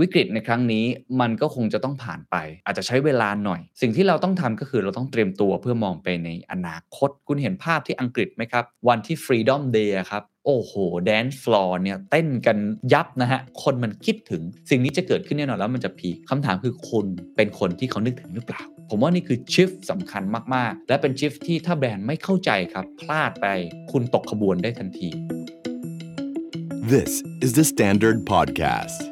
วิกฤตในครั้งนี้มันก็คงจะต้องผ่านไป อาจจะใช้เวลาหน่อย สิ่งที่เราต้องทำก็คือเราต้องเตรียมตัวเพื่อมองไปในอนาคต คุณเห็นภาพที่อังกฤษไหมครับ วันที่ Freedom Day ครับโอ้โห dance floor เนี่ยเต้นกันยับนะฮะ คนมันคิดถึงสิ่งนี้จะเกิดขึ้นแน่นอนแล้วมันจะ peak คำถามคือคุณเป็นคนที่เขานึกถึงหรือเปล่า ผมว่านี่คือ shift สำคัญมาก ๆ และเป็น shift ที่ถ้าแบรนด์ไม่เข้าใจครับ พลาดไปคุณตกขบวนได้ทันที This is the Standard Podcast.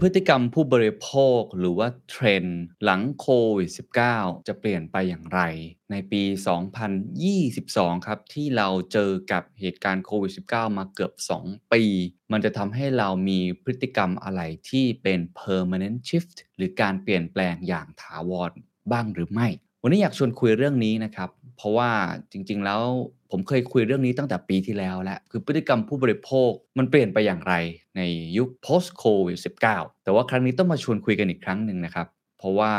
พฤติกรรมผู้บริโภคหรือว่าเทรนด์หลังโควิด -19 จะเปลี่ยนไปอย่างไร ในปี 2022 ครับ ที่เราเจอกับเหตุการณ์โควิด -19 มาเกือบ 2 ปี มันจะทำให้เรามีพฤติกรรมอะไรที่เป็น permanent shift หรือการเปลี่ยนแปลงอย่างถาวรบ้างหรือไม่ วันนี้อยากชวนคุยเรื่องนี้นะครับ เพราะว่าจริง ๆ แล้วผมเคยคุยเรื่องนี้ตั้งแต่ปีที่แล้วแล้ว คือพฤติกรรมผู้บริโภคมันเปลี่ยนไปอย่างไรในยุค post covid 19แต่ว่าครั้งนี้ต้องมาชวนคุยกันอีกครั้งหนึ่งนะครับ เพราะว่า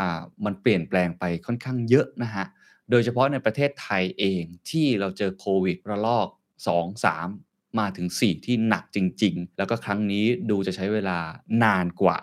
มันเปลี่ยนแปลงไปค่อนข้างเยอะนะฮะ โดยเฉพาะในประเทศไทยเองที่เราเจอโควิดระลอก 2 3 มาถึง 4 ที่หนักจริง ๆ แล้วก็ครั้งนี้ดูจะใช้เวลานานกว่า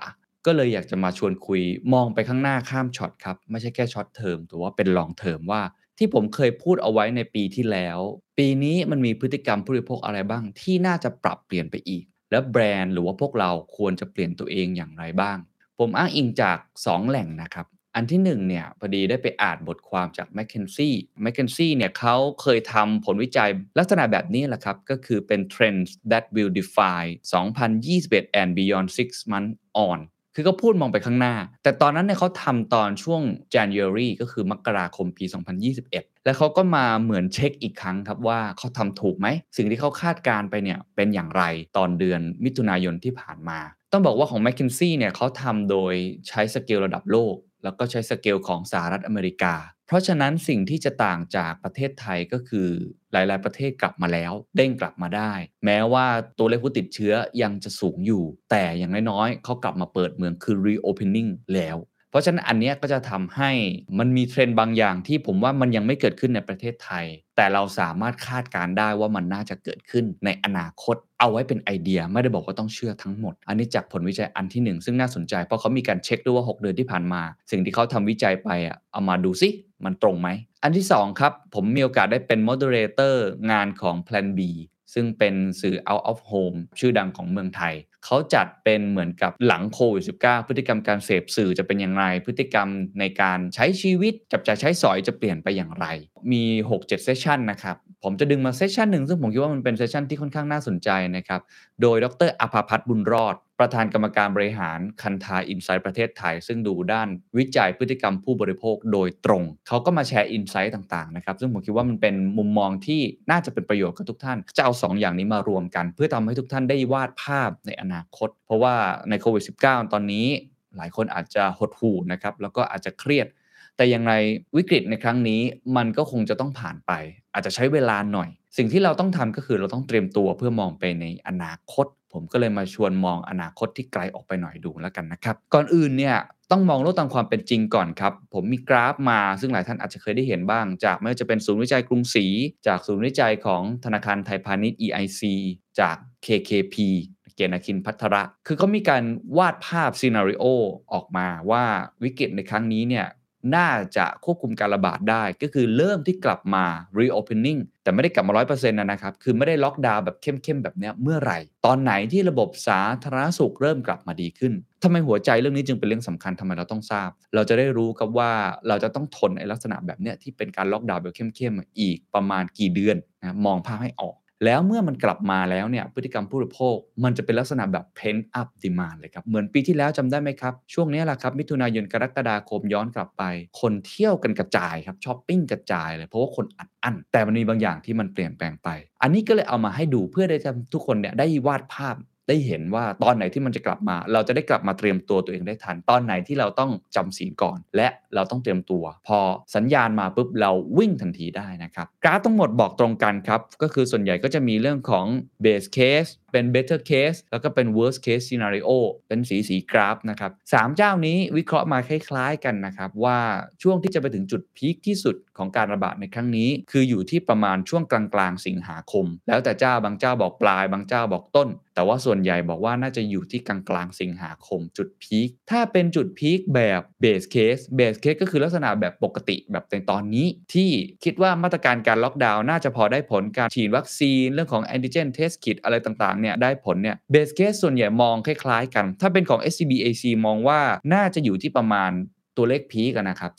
ก็เลยอยากจะมาชวนคุยมองไปข้างหน้าข้ามช็อตครับ ไม่ใช่แค่ short term แต่ว่าเป็น long term ว่า ที่ผมเคยพูดเอาไว้ในปีที่แล้ว ปีนี้มันมีพฤติกรรมผู้บริโภคอะไรบ้าง ที่น่าจะปรับเปลี่ยนไปอีก และแบรนด์หรือว่าพวกเราควรจะเปลี่ยนตัวเองอย่างไรบ้าง ผมอ้างอิงจาก 2 แหล่งนะครับ อันที่1เนี่ยพอดีได้ไปอ่านบทความจาก m c k เคนซี่ m c k เคนซี่เนี่ยเขาเคยทำผลวิจัยลักษณะแบบนี้แหละครับ ก็คือเป็น Trends that will define 2021 and beyond six months on คือเขาพูดมองไปข้างหน้า แต่ตอนนั้นเนี่ยเขาทำตอนช่วง January ก็คือมกราคมปี 2021 แล้วเขาก็มาเหมือนเช็คอีกครั้งครับว่าเขาทำถูกไหม สิ่งที่เขาคาดการไปเนี่ยเป็นอย่างไรตอนเดือนมิถุนายนที่ผ่านมา ต้องบอกว่าของ m c k เคนซี่เนี่ยเขาทำโดยใช้สเกลระดับโลก แล้วก็ใช้สเกลของสหรัฐอเมริกา เพราะฉะนั้นสิ่งที่จะต่างจากประเทศไทยก็คือหลาย ๆ ประเทศกลับมาแล้ว เด้งกลับมาได้ แม้ว่าตัวเลขผู้ติดเชื้อยังจะสูงอยู่ แต่อย่างน้อยๆเขากลับมาเปิดเมืองคือ reopening แล้ว ราะฉะนั้นอันนี้ก็จะทำให้มันมีเทรนด์บางอย่างที่ผมว่ามันยังไม่เกิดขึ้นในประเทศไทย แต่เราสามารถคาดการได้ว่ามันน่าจะเกิดขึ้นในอนาคต เอาไว้เป็นไอเดียไม่ได้บอกว่าต้องเชื่อทั้งหมด อันนี้จากผลวิจัยอันที่ 1 ซึ่งน่าสนใจเพราะเขามีการเช็คด้วยว่า 6 เดือนที่ผ่านมา สิ่งที่เขาทำวิจัยไปอะเอามาดูซิมันตรงไหมอันที่ 2 ครับ ผมมีโอกาสได้เป็น moderator งานของ Plan B ซึ่งเป็นสื่อ out of home ชื่อดังของเมืองไทย เขาจัดเป็นเหมือนกับหลังโควิด -19 พฤติกรรมการเสพสื่อจะเป็นอย่างไร พฤติกรรมในการใช้ชีวิตจับจ่ายใช้สอยจะเปลี่ยนไปอย่างไร มี 6-7 session นะครับผมจะดึงมา session หนึ่งซึ่งผมคิดว่ามันเป็น session ที่ค่อนข้างน่าสนใจนะครับ โดยดร.อาภาภัทร บุญรอด ประธานกรรมการบริหาร Kantar Insights ประเทศไทย ซึ่งดูด้านวิจัยพฤติกรรมผู้บริโภคโดยตรง เขาก็มาแชร์ insight ต่างๆนะครับ ซึ่งผมคิดว่ามันเป็นมุมมองที่น่าจะเป็นประโยชน์กับทุกท่าน จะเอา2ออย่างนี้มารวมกัน เพื่อทำให้ทุกท่านได้วาดภาพในอนาคต เพราะว่าในโควิด -19 ตอนนี้ หลายคนอาจจะหดหู่นะครับแล้วก็อาจจะเครียด แต่อย่างไรวิกฤตในครั้งนี้มันก็คงจะต้องผ่านไป อาจจะใช้เวลาหน่อย สิ่งที่เราต้องทำก็คือเราต้องเตรียมตัวเพื่อมองไปในอนาคต ผมก็เลยมาชวนมองอนาคตที่ไกลออกไปหน่อยดูแล้วกันนะครับ ก่อนอื่นเนี่ยต้องมองโลกตามความเป็นจริงก่อนครับ ผมมีกราฟมาซึ่งหลายท่านอาจจะเคยได้เห็นบ้าง จากไม่ว่าจะเป็นศูนย์วิจัยกรุงศรีจากศูนย์วิจัยของธนาคารไทยพาณิชย์ EIC จาก KKP เกียรติคินพัทระ คือเขามีการวาดภาพ scenario ออกมาว่าวิกฤตในครั้งนี้เนี่ยน่าจะควบคุมการระบาดได้ ก็คือเริ่มที่กลับมา reopening แต่ไม่ได้กลับมาร้อยเปอร์เซ็นต์นะครับ คือไม่ได้ล็อกดาวน์แบบเข้มๆแบบนี้เมื่อไหร่ ตอนไหนที่ระบบสาธารณสุขเริ่มกลับมาดีขึ้นทำไมหัวใจเรื่องนี้จึงเป็นเรื่องสำคัญทำไมเราต้องทราบ เราจะได้รู้กับว่าเราจะต้องทนในลักษณะแบบเนี้ยที่เป็นการล็อกดาวน์แบบเข้มๆอีกประมาณกี่เดือนนะมองภาพให้ออก แล้วเมื่อมันกลับมาแล้วเนี่ยพฤติกรรมผู้บริโภค มันจะเป็นลักษณะแบบ pent up demand เลยครับเหมือนปีที่แล้วจำได้ไหมครับ ช่วงนี้แหละครับ มิถุนายนกรกฎาคมย้อนกลับไป คนเที่ยวกันกระจายครับช้อปปิ้งกระจายเลยเพราะว่าคนอัดอั้นแต่มันมีบางอย่างที่มันเปลี่ยนแปลงไป อันนี้ก็เลยเอามาให้ดูเพื่อได้ทุกคนเนี่ยได้วาดภาพ ได้เห็นว่าตอนไหนที่มันจะกลับมา เราจะได้กลับมาเตรียมตัวตัวเองได้ทัน ตอนไหนที่เราต้องจำศีลก่อน และเราต้องเตรียมตัว พอสัญญาณมาปุ๊บเราวิ่งทันทีได้นะครับกราฟทั้งหมดบอกตรงกันครับ ก็คือส่วนใหญ่ก็จะมีเรื่องของ base case เป็น better case แล้วก็เป็น worst case scenario เป็นสีสีกราฟนะครับสามเจ้านี้วิเคราะห์มาคล้ายๆกันนะครับ ว่าช่วงที่จะไปถึงจุดพีคที่สุดของการระบาดในครั้งนี้ คืออยู่ที่ประมาณช่วงกลางๆ สิงหาคม แล้วแต่เจ้าบางเจ้าบอกปลาย บางเจ้าบอกต้นแต่ว่าส่วนใหญ่บอกว่าน่าจะอยู่ที่กลางๆสิงหาคมจุดพีคถ้าเป็นจุดพีคแบบ base case base case ก็คือลักษณะแบบปกติแบบในตอนนี้ ที่คิดว่ามาตรการการล็อกดาวน์น่าจะพอได้ผลการฉีดวัคซีน เรื่องของ antigen test kit อะไรต่างๆเนี่ยได้ผลเนี่ย base case ส่วนใหญ่มองคล้ายๆ กัน ถ้าเป็นของ SCBAC มองว่าน่าจะอยู่ที่ประมาณตัวเลขพีกันนะครับ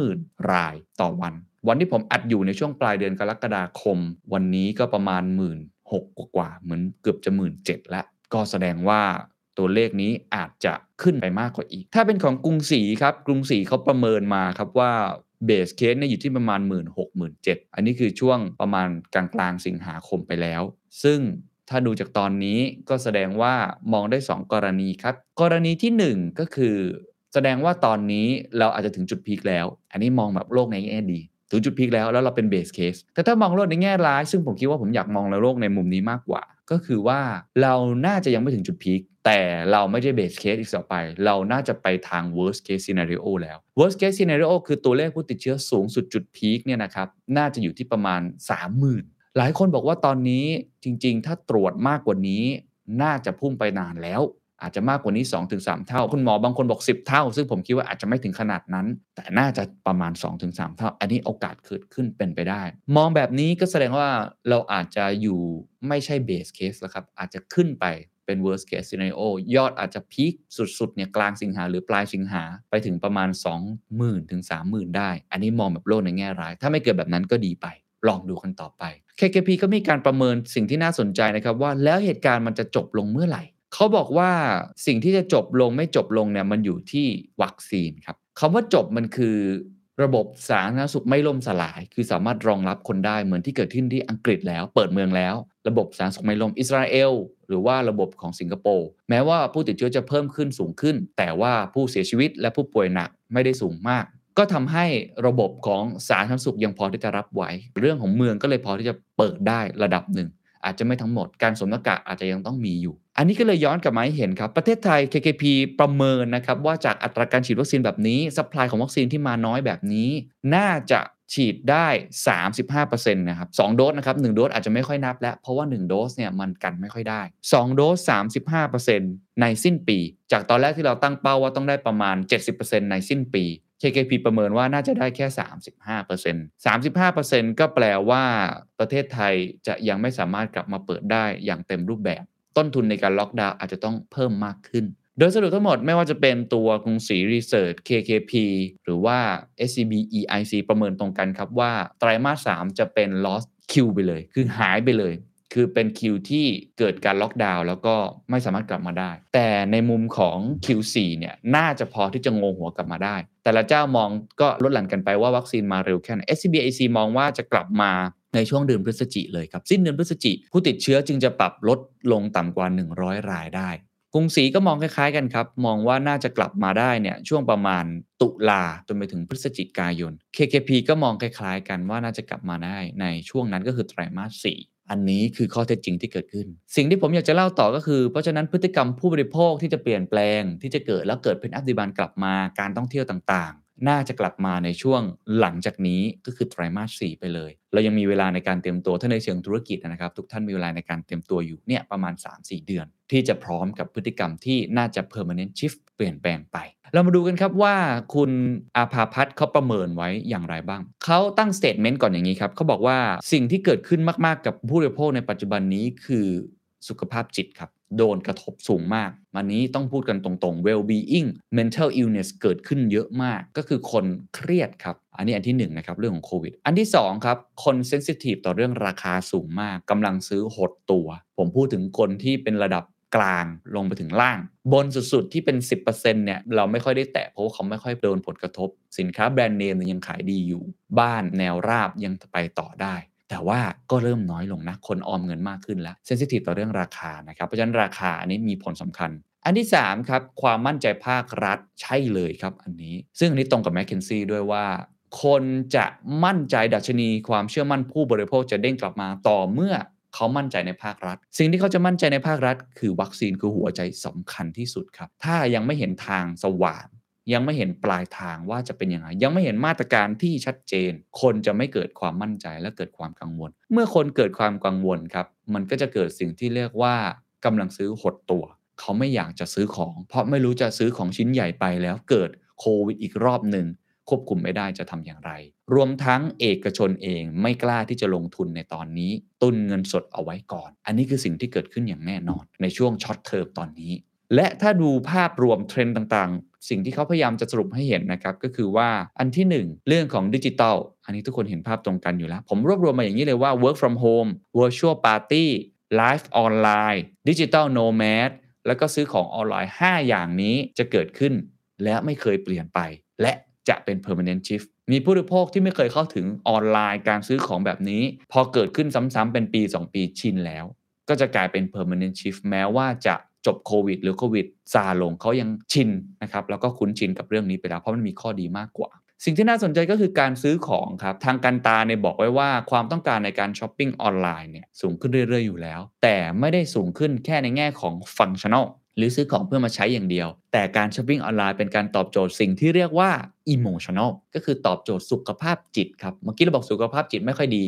20,000 รายต่อวัน วันที่ผมอัดอยู่ในช่วงปลายเดือนกรกฎาคม วันนี้ก็ประมาณ1 6 0 0 0กว่าเหมือนเกือบจะ1 7 0 0 0แล้วก็แสดงว่าตัวเลขนี้อาจจะขึ้นไปมากกว่าอีก ถ้าเป็นของกรุงศรีครับ กรุงศรีเขาประเมินมาครับว่าเบสเคสเนี่ยอยู่ที่ประมาณ 1 6 0 0 0 1 7อันนี้คือช่วงประมาณกลางกลางสิงหาคมไปแล้ว ซึ่งถ้าดูจากตอนนี้ก็แสดงว่ามองได้ 2 กรณีครับ กรณีทีหนึ่1 ก็คือ แสดงว่าตอนนี้เราอาจจะถึงจุดพีคแล้ว อันนี้มองแบบโลกในแง่ดี ถึงจุด peak แล้วแล้วเราเป็น base case แต่ถ้ามองโลกในแง่ร้าย ซึ่งผมคิดว่าผมอยากมองในโลกในมุมนี้มากกว่า ก็คือว่าเราน่าจะยังไม่ถึงจุด peak แต่เราไม่ใช่ base case อีกต่อไป เราน่าจะไปทาง worst case scenario แล้ว worst case scenario คือตัวเลขผู้ติดเชื้อสูงสุดจุด peak เนี่ยนะครับน่าจะอยู่ที่ประมาณ 30,000 หลายคนบอกว่าตอนนี้จริง ๆ ถ้าตรวจมากกว่านี้ น่าจะพุ่งไปนานแล้ว อาจจะมากกว่านี้ 2-3 เท่า คุณหมอบางคนบอก 10 เท่า ซึ่งผมคิดว่าอาจจะไม่ถึงขนาดนั้น แต่น่าจะประมาณ 2-3 เท่า อันนี้โอกาสเกิดขึ้นเป็นไปได้ มองแบบนี้ก็แสดงว่าเราอาจจะอยู่ไม่ใช่เบสเคสแล้วครับ อาจจะขึ้นไปเป็น worst case scenario ยอดอาจจะพีคสุดๆเนี่ยกลางสิงหาหรือปลายสิงหาไปถึงประมาณ 20,000ถึง30,000 ได้ อันนี้มองแบบโลกในแง่ร้าย ถ้าไม่เกิดแบบนั้นก็ดีไปลองดูกันต่อไป KKP ก็มีการประเมินสิ่งที่น่าสนใจนะครับว่าแล้วเหตุการณ์มันจะจบลงเมื่อไหร่ เขาบอกว่าสิ่งที่จะจบลงไม่จบลงเนี่ยมันอยู่ที่วัคซีนครับคำว่าจบมันคือระบบสาธารณสุขไม่ล่มสลาย คือสามารถรองรับคนได้เหมือนที่เกิดขึ้นที่อังกฤษแล้ว เปิดเมืองแล้ว ระบบสาธารณสุขไม่ล่มอิสราเอลหรือว่าระบบของสิงคโปร์แม้ว่าผู้ติดเชื้อจะเพิ่มขึ้นสูงขึ้น แต่ว่าผู้เสียชีวิตและผู้ป่วยหนักไม่ได้สูงมาก ก็ทำให้ระบบของสาธารณสุขยังพอที่จะรับไหวเรื่องของเมืองก็เลยพอที่จะเปิดได้ระดับหนึ่งอาจจะไม่ทั้งหมดการสวมหน้ากากอาจจะยังต้องมีอยู่ อันนี้ก็เลยย้อนกลับมาให้เห็นครับประเทศไทย KKP ประเมินนะครับว่าจากอัตราการฉีดวัคซีนแบบนี้สป라이ของวัคซีนที่มาน้อยแบบนี้ น่าจะฉีดได้ 35%นะครับ2โดสนะครับ1โดสอาจจะไม่ค่อยนับแล้ว เพราะว่า 1 โดสเนี่ยมันกันไม่ค่อยได้ 2 โดส 35%ในสิ้นปี จากตอนแรกที่เราตั้งเป้าว่าต้องได้ประมาณ 70%ในสิ้นปี KKP ประเมินว่าน่าจะได้แค่ 35% 35%ก็แปลว่าประเทศไทยจะยังไม่สามารถกลับมาเปิดได้อย่างเต็มรูปแบบ ต้นทุนในการล็อกดาวน์อาจจะต้องเพิ่มมากขึ้น โดยสรุปทั้งหมดไม่ว่าจะเป็นตัวกรุงศรีรีเสิร์ช KKP หรือว่า SCB EIC ประเมินตรงกันครับว่าไตรมาส 3 จะเป็น lost Q ไปเลย คือหายไปเลย คือเป็นคิวที่เกิดการล็อกดาวน์แล้วก็ไม่สามารถกลับมาได้ แต่ในมุมของ Q4 เนี่ยน่าจะพอที่จะงงหัวกลับมาได้ แต่ละเจ้ามองก็ลดหลั่นกันไปว่าวัคซีนมาเร็วแค่ไหน SCBAC มองว่าจะกลับมา ในช่วงเดือนพฤศจิเลยครับ สิ้นเดือนพฤศจิ ผู้ติดเชื้อจึงจะปรับลดลงต่ำกว่า 100 รายได้ กรุงศรีก็มองคล้ายๆกันครับ มองว่าน่าจะกลับมาได้เนี่ยช่วงประมาณตุลาจนไปถึงพฤศจิกายน KKP ก็มองคล้ายๆ กันว่าน่าจะกลับมาได้ในช่วงนั้นก็คือไตรมาส 4อันนี้คือข้อเท็จจริงที่เกิดขึ้น สิ่งที่ผมอยากจะเล่าต่อก็คือ เพราะฉะนั้นพฤติกรรมผู้บริโภคที่จะเปลี่ยนแปลงที่จะเกิดแล้วเกิดเป็นอัพดิบันกลับมาการท่องเที่ยวต่าง น่าจะกลับมาในช่วงหลังจากนี้ก็คือไตรมาส4ไปเลย เรายังมีเวลาในการเตรียมตัวถ้าในเชิงธุรกิจนะครับ ทุกท่านมีเวลาในการเตรียมตัวอยู่เนี่ยประมาณ 3-4 เดือน ที่จะพร้อมกับพฤติกรรมที่น่าจะ permanent shift เปลี่ยนแปลงไป เรามาดูกันครับว่าคุณอาภาพัฒน์เขาประเมินไว้อย่างไรบ้าง เขาตั้งสเตทเมนต์ก่อนอย่างนี้ครับเขาบอกว่าสิ่งที่เกิดขึ้นมาก ๆ กับผู้บริโภคในปัจจุบันนี้คือสุขภาพจิตครับ โดนกระทบสูงมากวันนี้ต้องพูดกันตรงๆ well being mental illness เกิดขึ้นเยอะมาก ก็คือคนเครียดครับ อันนี้อันที่1นนะครับเรื่องของโควิด อันที่2ครับ คนเซนซิทีฟต่อเรื่องราคาสูงมากกำลังซื้อหดตัว ผมพูดถึงคนที่เป็นระดับกลางลงไปถึงล่าง บนสุดๆ ที่เป็น 10%เนี่ยเราไม่ค่อยได้แตะเพราะว่าเขาไม่ค่อยโดนผลกระทบ สินค้าแบรนด์เนมยังขายดีอยู่ บ้านแนวราบยังไปต่อได้ แต่ว่าก็เริ่มน้อยลงนะ คนออมเงินมากขึ้นแล้วเซนซิทีฟต่อเรื่องราคานะครับ เพราะฉะนั้นราคาอันนี้มีผลสำคัญ อันที่ 3 ครับ ความมั่นใจภาครัฐใช่เลยครับ อันนี้ ซึ่งอันนี้ตรงกับแมคเคนซี่ด้วยว่า คนจะมั่นใจดัชนี ความเชื่อมั่นผู้บริโภคจะเด้งกลับมาต่อเมื่อเขามั่นใจในภาครัฐ สิ่งที่เขาจะมั่นใจในภาครัฐ คือวัคซีนคือหัวใจสำคัญที่สุดครับ ถ้ายังไม่เห็นทางสว่าง ยังไม่เห็นปลายทางว่าจะเป็นยังไง ยังไม่เห็นมาตรการที่ชัดเจน คนจะไม่เกิดความมั่นใจและเกิดความกังวล เมื่อคนเกิดความกังวลครับ มันก็จะเกิดสิ่งที่เรียกว่ากำลังซื้อหดตัว เขาไม่อยากจะซื้อของ เพราะไม่รู้จะซื้อของชิ้นใหญ่ไปแล้วเกิดโควิดอีกรอบหนึ่งควบคุมไม่ได้จะทำอย่างไร รวมทั้งเอกชนเองไม่กล้าที่จะลงทุนในตอนนี้ ตุนเงินสดเอาไว้ก่อน อันนี้คือสิ่งที่เกิดขึ้นอย่างแน่นอน ในช่วง short term ตอนนี้ และถ้าดูภาพรวมเทรนด์ต่างๆ สิ่งที่เขาพยายามจะสรุปให้เห็นนะครับ ก็คือว่าอันที่ 1 เรื่องของดิจิทัล อันนี้ทุกคนเห็นภาพตรงกันอยู่แล้ว ผมรวบรวมมาอย่างนี้เลยว่า work from home virtual party live online digital nomad แล้วก็ซื้อของออนไลน์ 5 อย่างนี้จะเกิดขึ้น และไม่เคยเปลี่ยนไป และจะเป็น permanent shift มีผู้บริโภคที่ไม่เคยเข้าถึงออนไลน์การซื้อของแบบนี้ พอเกิดขึ้นซ้ำๆเป็นปี 2 ปีชินแล้ว ก็จะกลายเป็น permanent shift แม้ว่าจะ จบโควิด หรือโควิดซาลงเขายังชินนะครับแล้วก็คุ้นชินกับเรื่องนี้ไปแล้วเพราะมันมีข้อดีมากกว่า สิ่งที่น่าสนใจก็คือการซื้อของครับทาง Kantar เนี่ยบอกไว้ว่าความต้องการในการช้อปปิ้งออนไลน์เนี่ยสูงขึ้นเรื่อยๆอยู่แล้ว แต่ไม่ได้สูงขึ้นแค่ในแง่ของ functional หรือซื้อของเพื่อมาใช้อย่างเดียว แต่การช้อปปิ้งออนไลน์เป็นการตอบโจทย์สิ่งที่เรียกว่า emotional ก็คือตอบโจทย์สุขภาพจิตครับ เมื่อกี้เราบอกสุขภาพจิตไม่ค่อยดี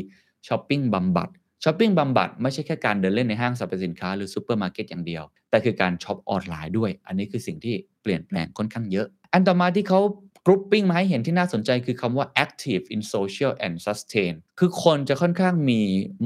ช้อปปิ้งบำบัด ช้อปปิ้งบำบัดไม่ใช่แค่การเดินเล่นในห้างสรรพสินค้าหรือซูเปอร์มาร์เก็ตอย่างเดียว แต่คือการช็อปออนไลน์ด้วย อันนี้คือสิ่งที่เปลี่ยนแปลงค่อนข้างเยอะ อันต่อมาที่เขา grouping มาให้เห็นที่น่าสนใจคือคำว่า active in social and sustain คือคนจะค่อนข้างมี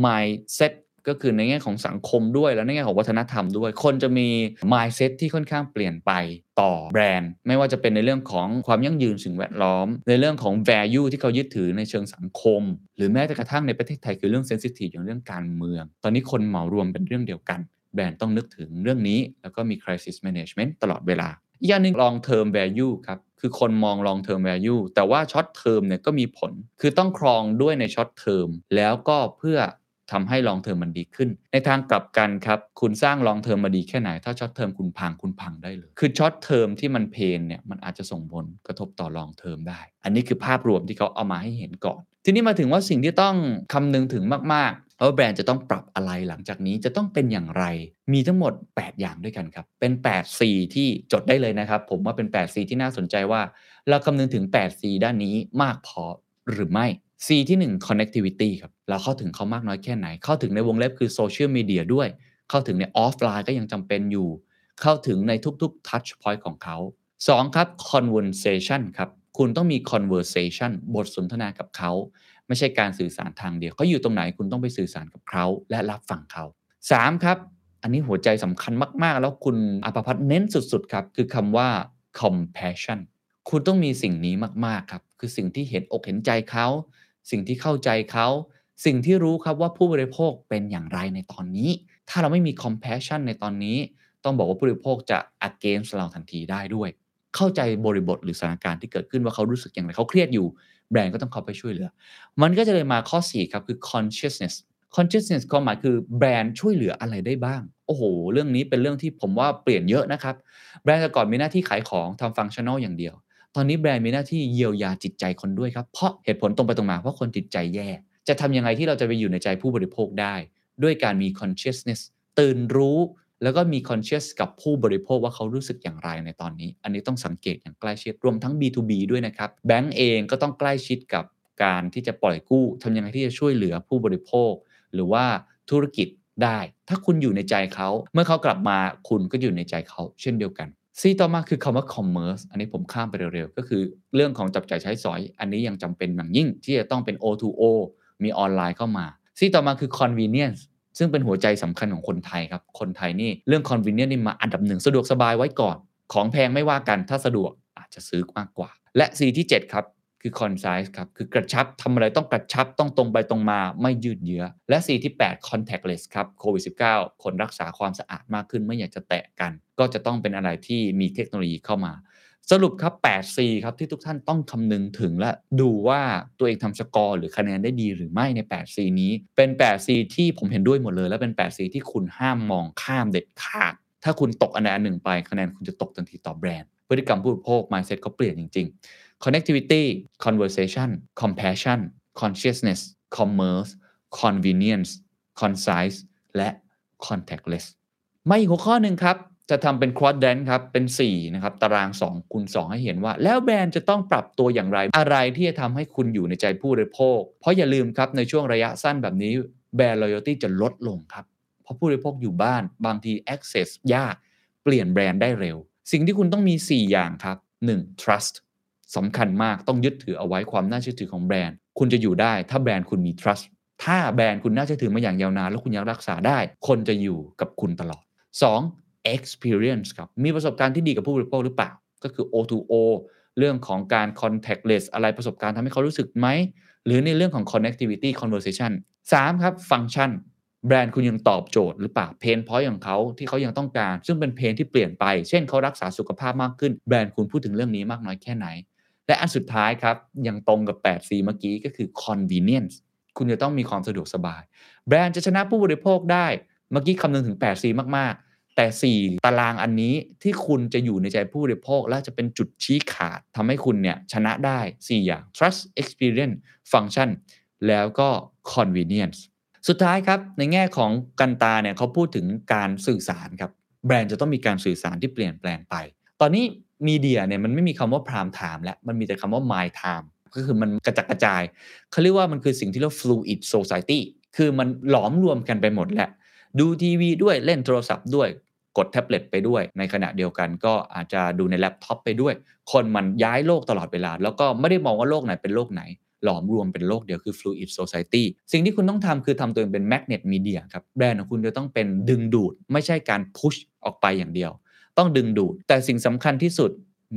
mindset ก็คือในแง่ของสังคมด้วยและในแง่ของวัฒนธรรมด้วย คนจะมี mindset ที่ค่อนข้างเปลี่ยนไปต่อแบรนด์ ไม่ว่าจะเป็นในเรื่องของความยั่งยืนสิ่งแวดล้อม ในเรื่องของ value ที่เขายึดถือในเชิงสังคม หรือแม้แต่กระทั่งในประเทศไทยคือเรื่อง sensitive อย่างเรื่องการเมือง ตอนนี้คนเหมารวมเป็นเรื่องเดียวกัน แบรนด์ต้องนึกถึงเรื่องนี้ แล้วก็มี crisis management ตลอดเวลาอีกอย่างหนึ่ง long term value ครับ คือคนมอง long term value แต่ว่า short term เนี่ยก็มีผล คือต้องครองด้วยใน short term แล้วก็เพื่อ ทำให้ long term มันดีขึ้น ในทางกลับกันครับ คุณสร้าง long term มาดีแค่ไหน ถ้า short term คุณพังคุณพังได้เลย คือ short term ที่มัน pain เนี่ยมันอาจจะส่งผลกระทบต่อ long term ได้ อันนี้คือภาพรวมที่เขาเอามาให้เห็นก่อน ทีนี้มาถึงว่าสิ่งที่ต้องคำนึงถึงมากๆว่าแบรนด์จะต้องปรับอะไรหลังจากนี้จะต้องเป็นอย่างไร มีทั้งหมด 8 อย่างด้วยกันครับ เป็น 8 C ที่จดได้เลยนะครับ ผมว่าเป็น 8 C ที่น่าสนใจว่า เราคำนึงถึง 8 C ด้านนี้มากพอหรือไม่ C ที่1 connectivity ครับเราเข้าถึงเขามากน้อยแค่ไหน เข้าถึงในวงเล็บคือโซเชียลมีเดียด้วย เข้าถึงในออฟไลน์ก็ยังจำเป็นอยู่ เข้าถึงในทุกๆ touch point ของเขา 2 ครับ conversation ครับคุณต้องมี conversation บทสนทนากับเขา ไม่ใช่การสื่อสารทางเดียวเขาอยู่ตรงไหนคุณต้องไปสื่อสารกับเขาและรับฟังเขา 3 ครับ อันนี้หัวใจสำคัญมากๆ แล้วคุณอภพัฒน์เน้นสุดๆครับคือคำว่า compassion คุณต้องมีสิ่งนี้มากๆครับคือสิ่งที่เห็นอกเห็นใจเขา สิ่งที่เข้าใจเขาสิ่งที่รู้ครับว่าผู้บริโภคเป็นอย่างไรในตอนนี้ ถ้าเราไม่มี compassion ในตอนนี้ ต้องบอกว่าผู้บริโภคจะ against เราทันทีได้ด้วย เข้าใจบริบทหรือสถานการณ์ที่เกิดขึ้นว่าเขารู้สึกอย่างไรเขาเครียดอยู่ แบรนด์ก็ต้องเข้าไปช่วยเหลือ มันก็จะเลยมาข้อ 4 ครับ คือ consciousness consciousness ความหมายคือแบรนด์ช่วยเหลืออะไรได้บ้าง โอ้โห เรื่องนี้เป็นเรื่องที่ผมว่าเปลี่ยนเยอะนะครับ แบรนด์แต่ก่อนมีหน้าที่ขายของทำฟังชั่นอลอย่างเดียว ตอนนี้แบรนด์มีหน้าที่เยียวยาจิตใจคนด้วยครับ เพราะเหตุผลตรงไปตรงมาเพราะคนจิตใจแย่ จะทำยังไงที่เราจะไปอยู่ในใจผู้บริโภคได้ ด้วยการมี consciousness ตื่นรู้แล้วก็มี conscious กับผู้บริโภคว่าเขารู้สึกอย่างไรในตอนนี้ อันนี้ต้องสังเกตอย่างใกล้ชิดรวมทั้ง B2B ด้วยนะครับแบงก์เองก็ต้องใกล้ชิดกับการที่จะปล่อยกู้ทำยังไงที่จะช่วยเหลือผู้บริโภค หรือว่าธุรกิจได้ ถ้าคุณอยู่ในใจเขา เมื่อเขากลับมาคุณก็อยู่ในใจเขา เช่นเดียวกัน ซีต่อมาคือคำว่า commerce อันนี้ผมข้ามไปเร็วๆ ก็คือเรื่องของจับจ่ายใช้สอย อันนี้ยังจำเป็นอย่างยิ่ง ที่จะต้องเป็น O2O มีออนไลน์เข้ามา ซีต่อมาคือ convenience ซึ่งเป็นหัวใจสำคัญของคนไทยครับ คนไทยนี่เรื่อง convenience นี่มาอันดับหนึ่งสะดวกสบายไว้ก่อน ของแพงไม่ว่ากันถ้าสะดวกอาจจะซื้อมากกว่า และ C ที่ 7 ครับ คือ concise ครับ คือกระชับทำอะไรต้องกระชับต้องตรงไปตรงมาไม่ยืดเยื้อ และ C ที่ 8 contactless ครับโควิด -19 คนรักษาความสะอาดมากขึ้นไม่อยากจะแตะกัน ก็จะต้องเป็นอะไรที่มีเทคโนโลยีเข้ามา สรุปครับ 8C ครับที่ทุกท่านต้องคำนึงถึงและดูว่าตัวเองทำสกอร์หรือคะแนนได้ดีหรือไม่ใน 8C นี้ เป็น 8C ที่ผมเห็นด้วยหมดเลย และเป็น 8C ที่คุณห้ามมองข้ามเด็ดขาด ถ้าคุณตกอันใดอันหนึ่งไปคะแนนคุณจะตกทันทีต่อแบรนด์พฤติกรรมผู้บริโภค mindset เขาเปลี่ยนจริง ๆ connectivity conversation compassion consciousness commerce convenience concise และ contactless ไมาอีกหัวข้อหนึ่งครับ จะทำเป็น quadrant ครับ เป็น 4 นะครับ ตาราง 2คูณ2 ให้เห็นว่า แล้วแบรนด์จะต้องปรับตัวอย่างไร อะไรที่จะทำให้คุณอยู่ในใจผู้บริโภค เพราะอย่าลืมครับ ในช่วงระยะสั้นแบบนี้ แบรนด์ loyalty จะลดลงครับ เพราะผู้บริโภคอยู่บ้าน บางที access ยาก เปลี่ยนแบรนด์ได้เร็ว สิ่งที่คุณต้องมี 4 อย่างครับ 1. trust สำคัญมากต้องยึดถือเอาไว้ความน่าเชื่อถือของแบรนด์ คุณจะอยู่ได้ ถ้าแบรนด์คุณมี trust ถ้าแบรนด์คุณน่าเชื่อถือมาอย่างยาวนานแล้วคุณยังรักษาได้ คนจะอยู่กับคุณตลอด 2. experience ครับ มีประสบการณ์ที่ดีกับผู้บริโภคหรือเปล่า ก็คือ O2O เรื่องของการ contactless อะไรประสบการณ์ทำให้เขารู้สึกไหม หรือในเรื่องของ connectivity conversation 3. ครับ function แบรนด์คุณยังตอบโจทย์หรือเปล่าเพนพอยต์ของเขาที่เขายังต้องการ ซึ่งเป็นเพนที่เปลี่ยนไป เช่นเขารักษาสุขภาพมากขึ้น แบรนด์คุณพูดถึงเรื่องนี้มากน้อยแค่ไหน และอันสุดท้ายครับยังตรงกับ 8C เมื่อกี้ก็คือ convenience คุณจะต้องมีความสะดวกสบาย แบรนด์จะชนะผู้บริโภคได้ เมื่อกี้คำนึงถึง 8C มาก ๆ แต่ 4 ตารางอันนี้ที่คุณจะอยู่ในใจผู้บริโภค และจะเป็นจุดชี้ขาดทำให้คุณเนี่ยชนะได้ 4 อย่าง trust experience function แล้วก็ convenience สุดท้ายครับ ในแง่ของกันตาเนี่ยเขาพูดถึงการสื่อสารครับ แบรนด์จะต้องมีการสื่อสารที่เปลี่ยนแปลงไป ตอนนี้ มีเดียเนี่ยมันไม่มีคำว่า prime time แล้วมันมีแต่คำว่า my time ก็คือมันกระจัดกระจายเขาเรียกว่ามันคือสิ่งที่เรียก fluid society คือมันหลอมรวมกันไปหมดแหละ ดูทีวีด้วยเล่นโทรศัพท์ด้วยกดแท็บเล็ตไปด้วย ในขณะเดียวกันก็อาจจะดูในแล็ปท็อปไปด้วย คนมันย้ายโลกตลอดเวลา แล้วก็ไม่ได้มองว่าโลกไหนเป็นโลกไหน หลอมรวมเป็นโลกเดียวคือ fluid society สิ่งที่คุณต้องทำคือทำตัวเองเป็น magnet media ครับแบรนด์ของคุณจะต้องเป็นดึงดูด ไม่ใช่การ push ออกไปอย่างเดียว ต้องดึงดูดแต่สิ่งสำคัญที่สุด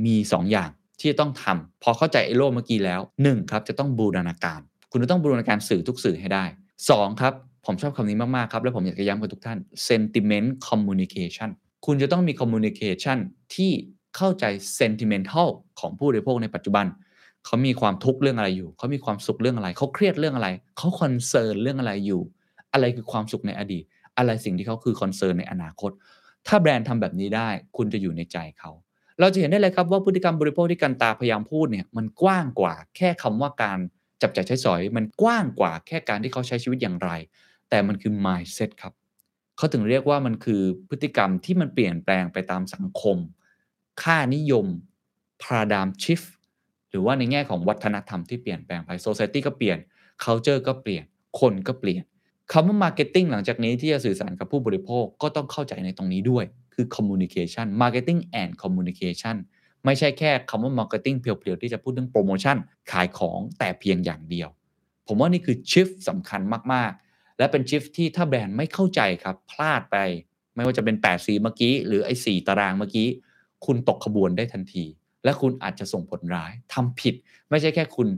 มี 2 อย่างที่จะต้องทำพอเข้าใจไอ้โลกเมื่อกี้แล้ว 1. ครับจะต้องบูรณาการ คุณต้องบูรณาการสื่อทุกสื่อให้ได้ 2. ครับ ผมชอบคำนี้มาก ๆ ครับ และผมอยากจะย้ำกับทุกท่าน sentiment communication คุณจะต้องมี communication ที่เข้าใจ sentimental ของผู้บริโภคในปัจจุบัน เขามีความทุกข์เรื่องอะไรอยู่ เขามีความสุขเรื่องอะไร เขาเครียดเรื่องอะไร เขา concern เรื่องอะไรอยู่ อะไรคือความสุขในอดีต อะไรสิ่งที่เขาคือ concern ในอนาคต ถ้าแบรนด์ทำแบบนี้ได้ คุณจะอยู่ในใจเขา เราจะเห็นได้เลยครับว่าพฤติกรรมบริโภคที่กันตาพยายามพูดเนี่ยมันกว้างกว่าแค่คำว่าการจับจ่ายใช้สอย มันกว้างกว่าแค่การที่เขาใช้ชีวิตอย่างไร แต่มันคือ mindset ครับเขาถึงเรียกว่ามันคือพฤติกรรมที่มันเปลี่ยนแปลงไปตามสังคม ค่านิยม paradigm shift หรือว่าในแง่ของวัฒนธรรมที่เปลี่ยนแปลงไป society ก็เปลี่ยน culture ก็เปลี่ยน คนก็เปลี่ยน คำว่า marketing หลังจากนี้ที่จะสื่อสารกับผู้บริโภคก็ต้องเข้าใจในตรงนี้ด้วย คือ communication marketing and communication ไม่ใช่แค่คำว่า marketing เพียวๆ ที่จะพูดเรื่องโปรโมชั่นขายของแต่เพียงอย่างเดียว ผมว่านี่คือ shift สำคัญมากๆ และเป็น shift ที่ถ้าแบรนด์ไม่เข้าใจครับ พลาดไป ไม่ว่าจะเป็น8สีเมื่อกี้ หรือไอ้4ตารางเมื่อกี้ คุณตกขบวนได้ทันที และคุณอาจจะส่งผลร้ายทำผิด ไม่ใช่แค่คุณ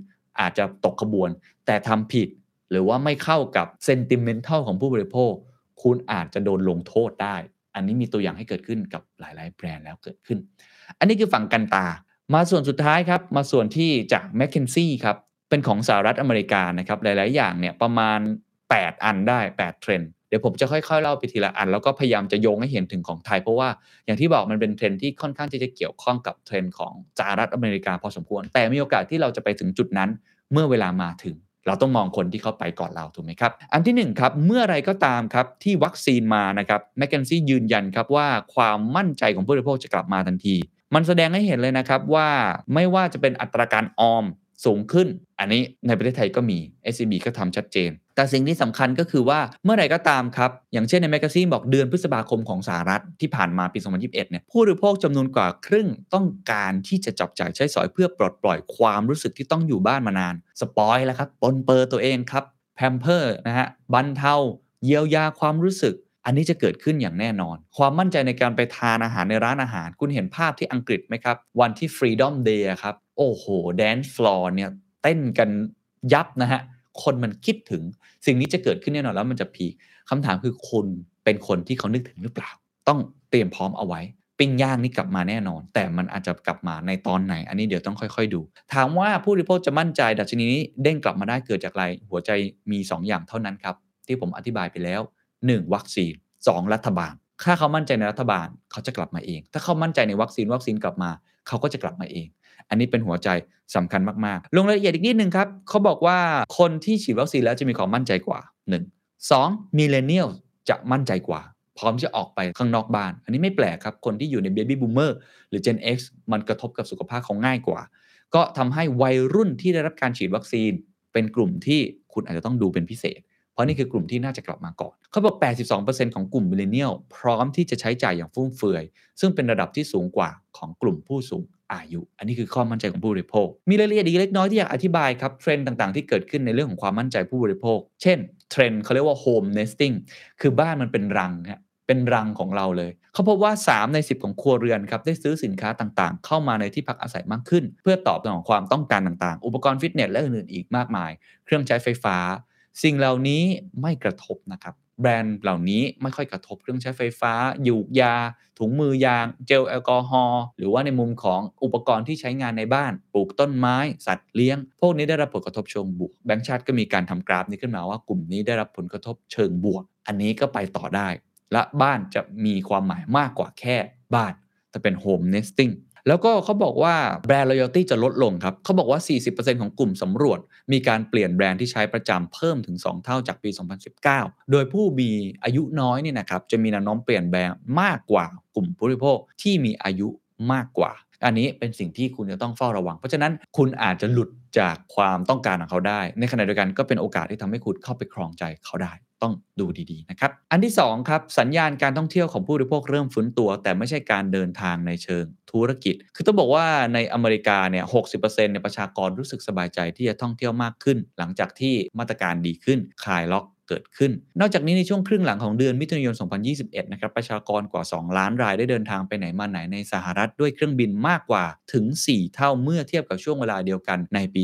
อาจจะตกขบวน แต่ทำผิด หรือว่าไม่เข้ากับ sentimental ของผู้บริโภค คุณอาจจะโดนลงโทษได้ อันนี้มีตัวอย่างให้เกิดขึ้นกับหลาย ๆ แบรนด์แล้วเกิดขึ้น อันนี้คือฝั่ง Kantar มาส่วนสุดท้ายครับ มาส่วนที่จาก McKinsey ครับ เป็นของสหรัฐอเมริกานะครับ หลาย ๆ อย่างเนี่ยประมาณ 8 อันได้ 8 เทรนด์เดี๋ยวผมจะค่อย ๆ เล่าไปทีละอัน แล้วก็พยายามจะโยงให้เห็นถึงของไทย เพราะว่าอย่างที่บอกมันเป็นเทรนด์ที่ค่อนข้างที่จะเกี่ยวข้องกับเทรนด์ของสหรัฐอเมริกาพอสมควร แต่มีโอกาสที่เราจะไปถึงจุดนั้นเมื่อเวลามาถึง เราต้องมองคนที่เขาไปก่อนเราถูกไหมครับ อันที่1ครับเมื่อไรก็ตามครับที่วัคซีนมานะครับแมคเคนซี่ยืนยันครับว่าความมั่นใจของผู้บริโภคจะกลับมาทันที มันแสดงให้เห็นเลยนะครับว่าไม่ว่าจะเป็นอัตราการออม สูงขึ้น อันนี้ในประเทศไทยก็มี SCB ก็ทำชัดเจน แต่สิ่งที่สำคัญก็คือว่าเมื่อไหร่ก็ตามครับ อย่างเช่นในแมกกาซีนบอกเดือนพฤษภาคมของสหรัฐที่ผ่านมาปี 2021 เนี่ยผู้บริโภคจำนวนกว่าครึ่งต้องการที่จะจับจ่ายใช้สอยเพื่อปลดปล่อยความรู้สึกที่ต้องอยู่บ้านมานาน spoil แล้วครับปรนเปรอตัวเองครับ pamper นะฮะบรรเทาเยียวยาความรู้สึก อันนี้จะเกิดขึ้นอย่างแน่นอน ความมั่นใจในการไปทานอาหารในร้านอาหาร คุณเห็นภาพที่อังกฤษไหมครับ วันที่ Freedom Day ครับ โอ้โห dance floor เนี่ยเต้นกันยับนะฮะ คนมันคิดถึง สิ่งนี้จะเกิดขึ้นแน่นอนแล้วมันจะ peak คำถามคือคุณเป็นคนที่เขานึกถึงหรือเปล่า ต้องเตรียมพร้อมเอาไว้ปีปิ้งย่างนี่กลับมาแน่นอน แต่มันอาจจะกลับมาในตอนไหน อันนี้เดี๋ยวต้องค่อยๆดู ถามว่าผู้บริโภคจะมั่นใจดัชนีนี้เด้งกลับมาได้เกิดจากอะไร หัวใจมี 2 อย่างเท่านั้นครับที่ผมอธิบายไปแล้ว 1. วัคซีน 2. รัฐบาล ถ้าเขามั่นใจในรัฐบาลเขาจะกลับมาเอง ถ้าเขามั่นใจในวัคซีนวัคซีนกลับมา เขาก็จะกลับมาเอง อันนี้เป็นหัวใจสำคัญมากๆ ลงรายละเอียดอีกนิดนึงครับเขาบอกว่าคนที่ฉีดวัคซีนแล้วจะมีความมั่นใจกว่า 1 2 millennial จะมั่นใจกว่า พร้อมจะออกไปข้างนอกบ้าน อันนี้ไม่แปลกครับ คนที่อยู่ใน Baby Boomer หรือ Gen X มันกระทบกับสุขภาพเขาง่ายกว่า ก็ทำให้วัยรุ่นที่ได้รับการฉีดวัคซีน เป็นกลุ่มที่คุณอาจจะต้องดูเป็นพิเศษ เพราะนี่คือกลุ่มที่น่าจะกลับมาก่อน เขาบอก 82%ของกลุ่ม millennial พร้อมที่จะใช้จ่ายอย่างฟุ่มเฟือย ซึ่งเป็นระดับที่สูงกว่าของกลุ่มผู้สูงอายุ อันนี้คือข้อมั่นใจของผู้บริโภค มีรายละเอียดอีกเล็กน้อยที่อยากอธิบายครับ เทรนด์ต่างๆ ที่เกิดขึ้นในเรื่องของความมั่นใจผู้บริโภค เช่น เทรนด์เขาเรียกว่า home nesting คือบ้านมันเป็นรังฮะเป็นรังของเราเลย เขาพบว่า 3 ใน 10 ของครัวเรือนครับได้ซื้อสินค้าต่างๆ เข้ามาในที่พักอาศัยมากขึ้น เพื่อตอบสนองความต้องการต่างๆ อุปกรณ์ฟิตเนสและอื่นๆอีกมากมาย เครื่องใช้ไฟฟ้า สิ่งเหล่านี้ไม่กระทบนะครับ แบรนด์เหล่านี้ไม่ค่อยกระทบเครื่องใช้ไฟฟ้าหยูกยา ถุงมือยาง เจลแอลกอฮอล์หรือว่าในมุมของอุปกรณ์ที่ใช้งานในบ้าน ปลูกต้นไม้ สัตว์เลี้ยง พวกนี้ได้รับผลกระทบเชิงบวกแบงก์ชาติก็มีการทำกราฟนี้ขึ้นมาว่ากลุ่มนี้ได้รับผลกระทบเชิงบวก อันนี้ก็ไปต่อได้ และบ้านจะมีความหมายมากกว่าแค่บ้านแต่เป็น home nesting แล้วก็เขาบอกว่าแบรนด์ loyalty จะลดลงครับเขาบอกว่า 40%ของกลุ่มสำรวจ มีการเปลี่ยนแบรนด์ที่ใช้ประจำเพิ่มถึง 2 เท่าจากปี 2019 โดยผู้มีอายุน้อยเนี่ยนะครับจะมีแนวโน้มเปลี่ยนแบรนด์มากกว่ากลุ่มผู้บริโภคที่มีอายุมากกว่า อันนี้เป็นสิ่งที่คุณจะต้องเฝ้าระวัง เพราะฉะนั้นคุณอาจจะหลุดจากความต้องการของเขาได้ ในขณะเดียวกันก็เป็นโอกาสที่ทำให้คุณเข้าไปครองใจเขาได้ ต้องดูดีๆนะครับ อันที่2ครับสัญญาณการท่องเที่ยวของผู้บริโภคเริ่มฟื้นตัว แต่ไม่ใช่การเดินทางในเชิงธุรกิจ คือต้องบอกว่าในอเมริกาเนี่ย60%เนี่ยประชากรรู้สึกสบายใจที่จะท่องเที่ยวมากขึ้น หลังจากที่มาตรการดีขึ้นคลายล็อก เกิดขึ้น นอกจากนี้ในช่วงครึ่งหลังของเดือนมิถุนายน 2021 นะครับ ประชากรกว่า 2 ล้านรายได้เดินทางไปไหนมาไหนในสหรัฐด้วยเครื่องบินมากกว่าถึง 4 เท่าเมื่อเทียบกับช่วงเวลาเดียวกันในปี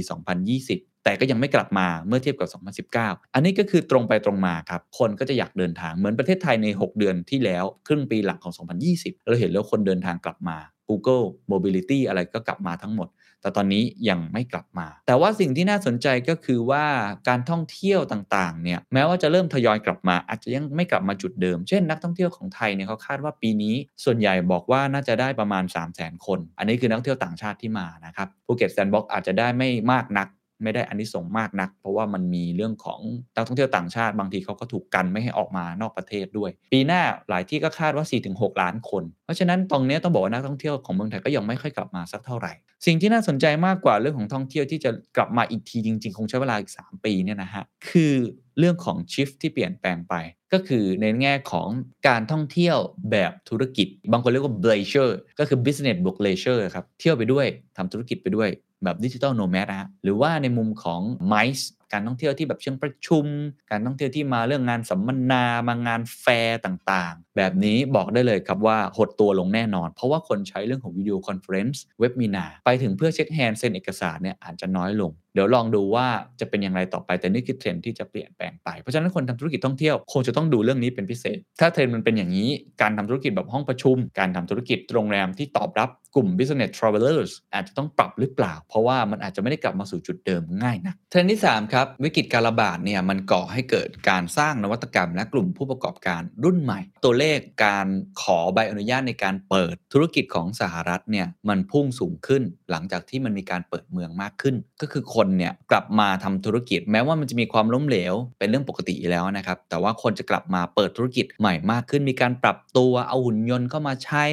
2020 แต่ก็ยังไม่กลับมาเมื่อเทียบกับ 2019 อันนี้ก็คือตรงไปตรงมาครับ คนก็จะอยากเดินทางเหมือนประเทศไทยใน 6 เดือนที่แล้ว ครึ่งปีหลังของ 2020 เราเห็นแล้วคนเดินทางกลับมา Google Mobility อะไรก็กลับมาทั้งหมด แต่ตอนนี้ยังไม่กลับมา แต่ว่าสิ่งที่น่าสนใจก็คือว่าการท่องเที่ยวต่างๆ เนี่ย แม้ว่าจะเริ่มทยอยกลับมา อาจจะยังไม่กลับมาจุดเดิม เช่นนักท่องเที่ยวของไทยเนี่ยเขาคาดว่าปีนี้ ส่วนใหญ่บอกว่าน่าจะได้ประมาณ 3 0 0 0 0 0 คน อันนี้คือนักท่องเที่ยวต่างชาติที่มานะครับ ภูเก็ตแซนด์บ็อกอาจจะได้ไม่มากนัก ไม่ได้อันนี้ส่งส์มากนัก เพราะว่ามันมีเรื่องของนักท่องเที่ยวต่างชาติบางทีเขาก็ถูกกันไม่ให้ออกมานอกประเทศด้วย ปีหน้าหลายที่ก็คาดว่า 4-6 ล้านคน เพราะฉะนั้นตรงนี้ต้องบอกว่านักท่องเที่ยวของเมืองไทยก็ยังไม่ค่อยกลับมาสักเท่าไหร่ สิ่งที่น่าสนใจมากกว่าเรื่องของท่องเที่ยวที่จะกลับมาอีกทีจริง ๆ คงใช้เวลาอีก 3 ปีเนี่ยนะฮะคือเรื่องของ shift ที่เปลี่ยนแปลงไป ก็คือในแง่ของการท่องเที่ยวแบบธุรกิจ บางคนเรียกว่า bleisure ก็คือ business บวก leisure ครับ เที่ยวไปด้วยทำธุรกิจไปด้วยแบบ digital nomad นะฮะหรือว่าในมุมของ MICE การท่องเที่ยวที่แบบเชิงประชุม การท่องเที่ยวที่มาเรื่องงานสัมมนามางานแฟร์ต่างๆ แบบนี้บอกได้เลยครับว่าหดตัวลงแน่นอน เพราะว่าคนใช้เรื่องของ video conference webinar ไปถึงเพื่อ shake hand เซ็นเอกสารเนี่ยอาจจะน้อยลง เดี๋ยวลองดูว่าจะเป็นอย่างไรต่อไปแต่นี่คือเทรนด์ที่จะเปลี่ยนแปลงไปเพราะฉะนั้นคนทำธุรกิจท่องเที่ยวคงจะต้องดูเรื่องนี้เป็นพิเศษ ถ้าเทรนด์มันเป็นอย่างนี้การทำธุรกิจแบบห้องประชุม การทำธุรกิจโรงแรมที่ตอบรับกลุ่ม business travelers อาจจะต้องปรับหรือเปล่า เพราะว่ามันอาจจะไม่ได้กลับมาสู่จุดเดิมง่ายนะเทรนด์ที่ 3 ครับ วิกฤตการระบาดเนี่ยมันก่อให้เกิดการสร้างนวัตกรรม และกลุ่มผู้ประกอบการรุ่นใหม่ ตัวเลขการขอใบอนุญาตในการเปิดธุรกิจของสหรัฐเนี่ยมันพุ่งสูงขึ้น หลังจากที่มันมีการเปิดเมืองมากขึ้น ก็คือคนเนี่ยกลับมาทำธุรกิจ แม้ว่ามันจะมีความล้มเหลว เป็นเรื่องปกติแล้วนะครับ แต่ว่าคนจะกลับมาเปิดธุรกิจใหม่มากขึ้น มีการปรับตัวเอาหุ่นยนต์เข้ามาใช้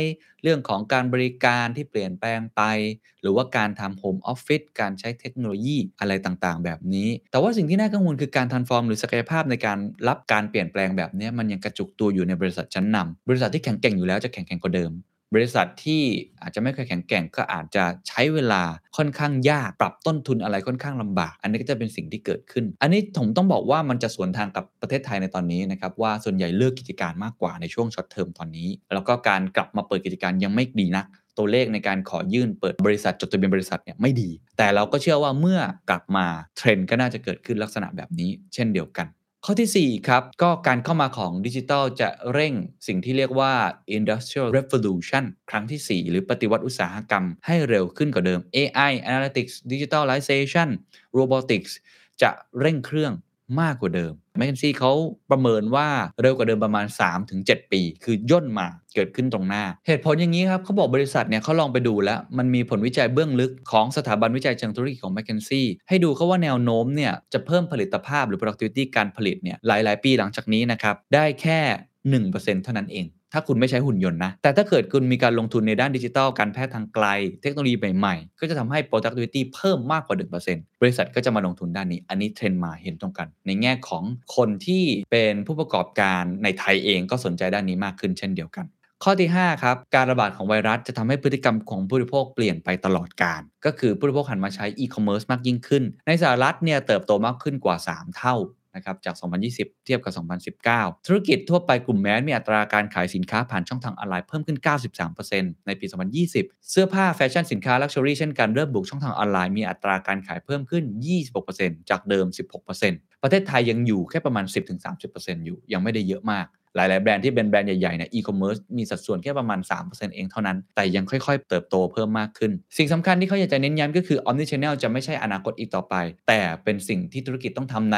เรื่องของการบริการที่เปลี่ยนแปลงไป หรือว่าการทำโฮมออฟฟิศการใช้เทคโนโลยีอะไรต่างๆ แบบนี้ แต่ว่าสิ่งที่น่ากังวลคือการทันฟอร์มหรือศักยภาพในการรับการเปลี่ยนแปลงแบบนี้มันยังกระจุกตัวอยู่ในบริษัทชั้นนำบริษัทที่แข็งแกร่งอยู่แล้วจะแข็งแกร่งกว่าเดิม บริษัทที่อาจจะไม่เคยแข็งแกร่งก็อาจจะใช้เวลาค่อนข้างยากปรับต้นทุนอะไรค่อนข้างลำบาก อันนี้ก็จะเป็นสิ่งที่เกิดขึ้น อันนี้ผมต้องบอกว่ามันจะสวนทางกับประเทศไทยในตอนนี้นะครับว่าส่วนใหญ่เลือกกิจการมากกว่าในช่วง short term ตอนนี้ แล้วก็การกลับมาเปิดกิจการยังไม่ดีนักตัวเลขในการขอยื่นเปิดบริษัทจดทะเบียนบริษัทเนี่ยไม่ดี แต่เราก็เชื่อว่าเมื่อกลับมาเทรนด์ก็น่าจะเกิดขึ้นลักษณะแบบนี้ เช่นเดียวกัน ข้อทีสี่ 4 ครับ ก็การเข้ามาของดิจิทัลจะเร่งสิ่งที่เรียกว่า industrial revolution ครั้งที่ 4 หรือปฏิวัติอุตสาหกรรมให้เร็วขึ้นกว่าเดิม AI analytics digitalization robotics จะเร่งเครื่อง มากกว่าเดิมแมคเคนซี่เขาประเมินว่าเร็วกว่าเดิมประมาณ 3-7 ปี คือย่นมาเกิดขึ้นตรงหน้า เหตุผลอย่างนี้ครับเขาบอกบริษัทเนี่ยเขาลองไปดูแล้ว มันมีผลวิจัยเบื้องลึกของสถาบันวิจัยเชิงธุรกิจของแมคเคนซี่ให้ดูเขาว่าแนวโน้มเนี่ยจะเพิ่มผลิตภาพหรือ productivity การผลิตเนี่ยหลาย ๆ ปีหลังจากนี้นะครับได้แค่ 1%เท่านั้นเอง ถ้าคุณไม่ใช้หุ่นยนต์นะ แต่ถ้าเกิดคุณมีการลงทุนในด้านดิจิทัล การแพทย์ทางไกล เทคโนโลยีใหม่ๆ ก็จะทำให้ productivity เพิ่มมากกว่า 1%บริษัทก็จะมาลงทุนด้านนี้ อันนี้เทรนด์มาเห็นตรงกัน ในแง่ของคนที่เป็นผู้ประกอบการในไทยเองก็สนใจด้านนี้มากขึ้นเช่นเดียวกันข้อที่ 5 ครับ การระบาดของไวรัสจะทำให้พฤติกรรมของผู้บริโภคเปลี่ยนไปตลอดกาล ก็คือผู้บริโภคหันมาใช้อีคอมเมิร์ซมากยิ่งขึ้น ในสหรัฐเนี่ยเติบโตมากขึ้นกว่า 3 เท่า นะครับจาก 2020 เทียบกับ 2019 ธุรกิจทั่วไปกลุ่ม mass มีอัตราการขายสินค้าผ่านช่องทางออนไลน์เพิ่มขึ้น 93%ในปี 2020 เสื้อผ้าแฟชั่นสินค้า luxury เช่นกันเริ่มบุกช่องทางออนไลน์มีอัตราการขายเพิ่มขึ้น 26%จากเดิม 16%ประเทศไทยยังอยู่แค่ประมาณ 10-30%อยู่ยังไม่ได้เยอะมากหลาย ๆ แบรนด์ที่เป็นแบรนด์ใหญ่ ๆ เนี่ยอีคอมเมิร์ซมีสัดส่วนแค่ประมาณ 3%เองเท่านั้น แต่ยังค่อย ๆ เติบโตเพิ่มมากขึ้น สิ่งสำคัญที่เขาอยากจะเน้นย้ำก็คือ Omnichannel จะไม่ใช่อนาคตอีกต่อไป แต่เป็นสิ่งที่ธุรกิจต้องทำใน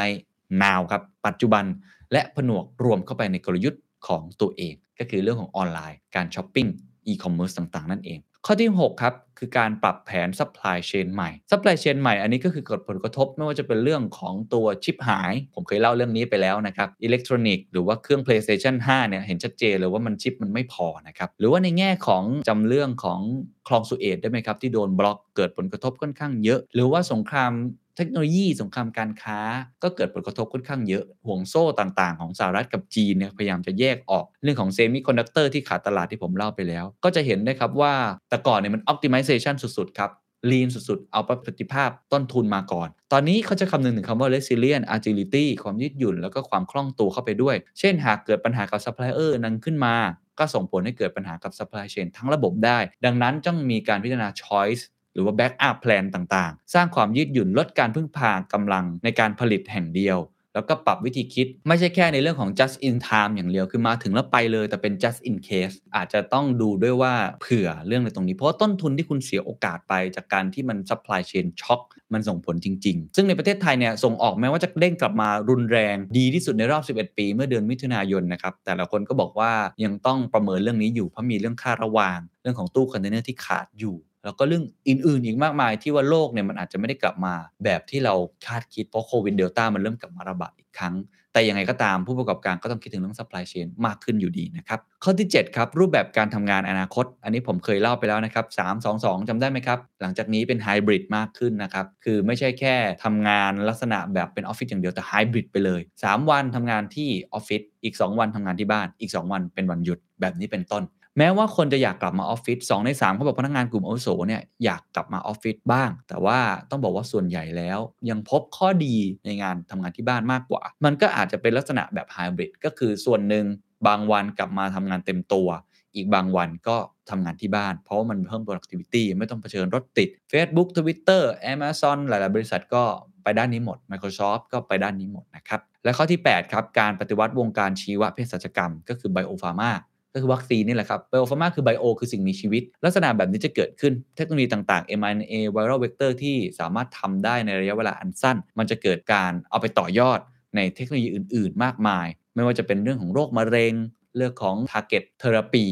now ครับปัจจุบันและผนวกรวมเข้าไปในกลยุทธ์ของตัวเอง ก็คือเรื่องของออนไลน์ การช้อปปิ้งอีคอมเมิร์ซต่างๆ นั่นเอง ข้อที่ 6 ครับ คือการปรับแผน supply chain ใหม่ supply chain ใหม่อันนี้ก็คือเกิดผลกระทบไม่ว่าจะเป็นเรื่องของตัวชิปหาย ผมเคยเล่าเรื่องนี้ไปแล้วนะครับอิเล็กทรอนิกส์หรือว่าเครื่อง PlayStation 5 เนี่ย เห็นชัดเจนเลยว่ามันชิปมันไม่พอนะครับ หรือว่าในแง่ของจำเรื่องของคลองสุเอซได้ไหมครับ ที่โดนบล็อกเกิดผลกระทบค่อนข้างเยอะ หรือว่าสงคราม เทคโนโลยีสงครามการค้า ก็เกิดผลกระทบค่อนข้างเยอะ ห่วงโซ่ต่างๆ ของสหรัฐกับจีนเนี่ยพยายามจะแยกออกเรื่องของเซมิคอนดักเตอร์ที่ขาดตลาดที่ผมเล่าไปแล้ว ก็จะเห็นได้ครับว่าแต่ก่อนเนี่ยมันอ p ติมิเซชันสุด ๆ ครับ lean สุดๆ เอาประสิทธิภาพต้นทุนมาก่อน ตอนนี้เขาจะคำนึงถึงคำว่า resilient agility ความยืดหยุ่น แล้วก็ความคล่องตัวเข้าไปด้วย เช่นหากเกิดปัญหากับซัพพลายเออร์นั้นขึ้นมา ก็ส่งผลให้เกิดปัญหากับ supply chain ทั้งระบบได้ ดังนั้นต้องมีการพิจารณา choice รือว่า backup plan ต่างๆ สร้างความยืดหยุ่นลดการพึ่งพากำลังในการผลิตแห่งเดียว แล้วก็ปรับวิธีคิด ไม่ใช่แค่ในเรื่องของ just in time อย่างเดียวคือมาถึงแล้วไปเลยแต่เป็น just in case อาจจะต้องดูด้วยว่าเผื่อเรื่องในตรงนี้ เพราะต้นทุนที่คุณเสียโอกาสไปจากการที่มัน supply chain shock มันส่งผลจริง ๆ ซึ่งในประเทศไทยเนี่ยส่งออกแม้ว่าจะเด้งกลับมารุนแรง ดีที่สุดในรอบ 11 ปี เมื่อเดือนมิถุนายนนะครับแต่ละคนก็บอกว่ายังต้องประเมินเรื่องนี้อยู่เพราะมีเรื่องค่าระวาง เรื่องของตู้คอนเทนเนอร์ที่ขาดอยู่ แล้วก็เรื่องอื่นๆอีกมากมายที่ว่าโลกเนี่ยมันอาจจะไม่ได้กลับมาแบบที่เราคาดคิดเพราะโควิดเดลต้ามันเริ่มกลับมาระบาดอีกครั้ง แต่ยังไงก็ตามผู้ประกอบการก็ต้องคิดถึงเรื่อง supply chain มากขึ้นอยู่ดีนะครับข้อที่ 7 ครับ รูปแบบการทำงานอนาคต อันนี้ผมเคยเล่าไปแล้วนะครับ3 2 2จำได้ไหมครับ หลังจากนี้เป็นไฮบริดมากขึ้นนะครับ คือไม่ใช่แค่ทำงานลักษณะแบบเป็นออฟฟิศอย่างเดียวแต่ไฮบริดไปเลย 3 วันทำงานที่ออฟฟิศอีก 2 วันทำงานที่บ้านอีก 2 วันเป็นวันหยุดแบบนี้เป็นต้น แม้ว่าคนจะอยากกลับมาออฟฟิศ2ใน3เขาบอกพนักงานกลุ่มอาวุโสเนี่ยอยากกลับมาออฟฟิศบ้าง แต่ว่าต้องบอกว่าส่วนใหญ่แล้ว ยังพบข้อดีในงานทำงานที่บ้านมากกว่า มันก็อาจจะเป็นลักษณะแบบไฮบริดก็คือส่วนหนึ่งบางวันกลับมาทำงานเต็มตัว อีกบางวันก็ทำงานที่บ้าน เพราะว่ามันเพิ่ม productivity ไม่ต้องเผชิญรถติด Facebook Twitter Amazon หลาย ๆ บริษัทก็ไปด้านนี้หมด Microsoft ก็ไปด้านนี้หมดนะครับ และข้อที่ 8 ครับ การปฏิวัติวงการชีวเภสัชกรรม ก็คือ Biopharma ก็คือวัคซีนนี่แหละครับ Biopharma คือ Bio คือสิ่งมีชีวิต ลักษณะแบบนี้จะเกิดขึ้นเทคโนโลยีต่างๆ mRNA viral vector ที่สามารถทำได้ในระยะเวลาอันสั้น มันจะเกิดการเอาไปต่อยอดในเทคโนโลยีอื่น ๆ มากมาย ไม่ว่าจะเป็นเรื่องของโรคมะเร็ง เรื่องของ target therapy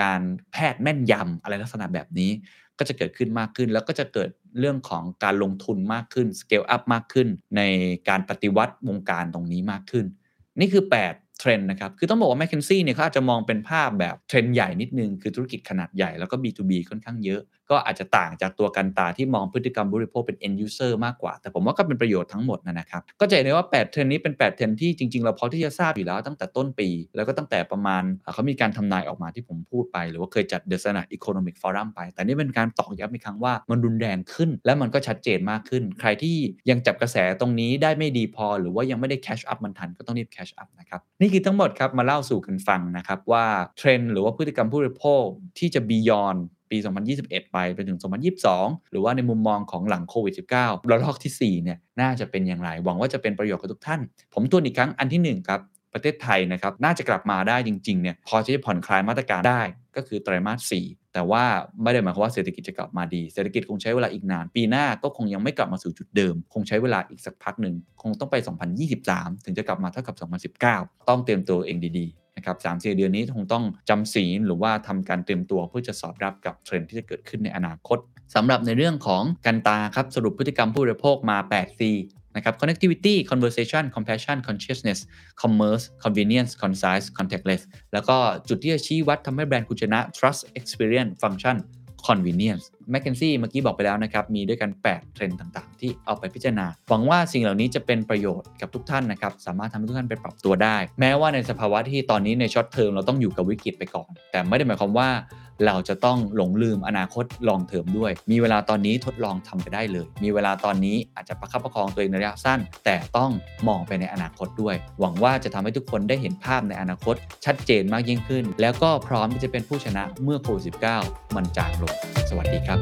การแพทย์แม่นยำอะไรลักษณะแบบนี้ ก็จะเกิดขึ้นมากขึ้น แล้วก็จะเกิดเรื่องของการลงทุนมากขึ้น scale up มากขึ้น ในการปฏิวัติวงการตรงนี้มากขึ้น นี่คือ 8 เทรนด์นะครับ คือต้องบอกว่า m c k เคนซี่เนี่ยเขาอาจจะมองเป็นภาพแบบเทรนด์ใหญ่นิดนึง คือธุรกิจขนาดใหญ่แล้วก็ B2B ค่อนข้างเยอะ ก็อาจจะต่างจากตัวกันตาที่มองพฤติกรรมบริโภคเป็น end user มากกว่า แต่ผมว่าก็เป็นประโยชน์ทั้งหมดนะครับ ก็จะเห็นได้ว่า 8 เทรนด์นี้เป็น 8 เทรนด์ที่จริง ๆ เราพอที่จะทราบอยู่แล้วตั้งแต่ต้นปี แล้วก็ตั้งแต่ประมาณเขามีการทำนายออกมาที่ผมพูดไป หรือว่าเคยจัด The Standard Economic Forum ไป แต่นี่เป็นการตอกย้ำอีกครั้งว่ามันรุนแรงขึ้น และมันก็ชัดเจนมากขึ้น ใครที่ยังจับกระแสตรงนี้ได้ไม่ดีพอ หรือว่ายังไม่ได้ catch up มันทันก็ต้องรีบ catch up นะครับนี่คือทั้งหมดครับมาเล่าสู่กันฟังนะครับว่าเทรนด์หรือว่าพฤติกรรมผู้บริโภคที่จะบียอนปี 2021 ไปไปถึง 2022 หรือว่าในมุมมองของหลังโควิด -19 ระลอกที่ 4 เนี่ย น่าจะเป็นอย่างไร หวังว่าจะเป็นประโยชน์กับทุกท่าน ผมตัวนอีกครั้งอันที่ 1 ครับ ประเทศไทยนะครับ น่าจะกลับมาได้จริง ๆ เนี่ย พอจะผ่อนคลายมาตรการได้ ก็คือไตรมาส 4 แต่ว่าไม่ได้หมายความว่าเศรษฐกิจจะกลับมาดี เศรษฐกิจคงใช้เวลาอีกนาน ปีหน้าก็คงยังไม่กลับมาสู่จุดเดิม คงใช้เวลาอีกสักพักหนึ่ง คงต้องไป 2023 ถึงจะกลับมาเท่ากับ 2019 ต้องเตรียมตัวเองดีๆ นะครับสามสี่เดือนนี้คงต้องจำศีลหรือว่าทำการเตรียมตัวเพื่อจะสอดรับกับเทรนด์ที่จะเกิดขึ้นในอนาคตสำหรับในเรื่องของกันตาครับสรุปพฤติกรรมผู้บริโภคมา 8 C นะครับ connectivity conversation compassion consciousness commerce convenience concise contactless แล้วก็จุดที่จะชี้วัดทำให้แบรนด์คุณชนะ trust experience function convenience m c k เคนซี่เมื่อกี้บอกไปแล้วนะครับมีด้วยกัน 8 เทรนด์ต่างๆ ที่เอาไปพิจารณา หวังว่าสิ่งเหล่านี้จะเป็นประโยชน์กับทุกท่านนะครับสามารถทำให้ทุกท่านไปปรับตัวได้ แม้ว่าในสภาวะที่ตอนนี้ใน short term เราต้องอยู่กับวิกฤตไปก่อน แต่ไม่ได้หมายความว่าเราจะต้องหลงลืมอนาคต long term ด้วย มีเวลาตอนนี้ทดลองทำไปได้เลย มีเวลาตอนนี้อาจจะประคับประคองตัวเองในระยะสั้น แต่ต้องมองไปในอนาคตด้วย หวังว่าจะทำให้ทุกคนได้เห็นภาพในอนาคต ชัดเจนมากยิ่งขึ้น แล้วก็พร้อมที่จะเป็นผู้ชนะเมื่อโควิด -19 มันจางลง สวัสดีครับ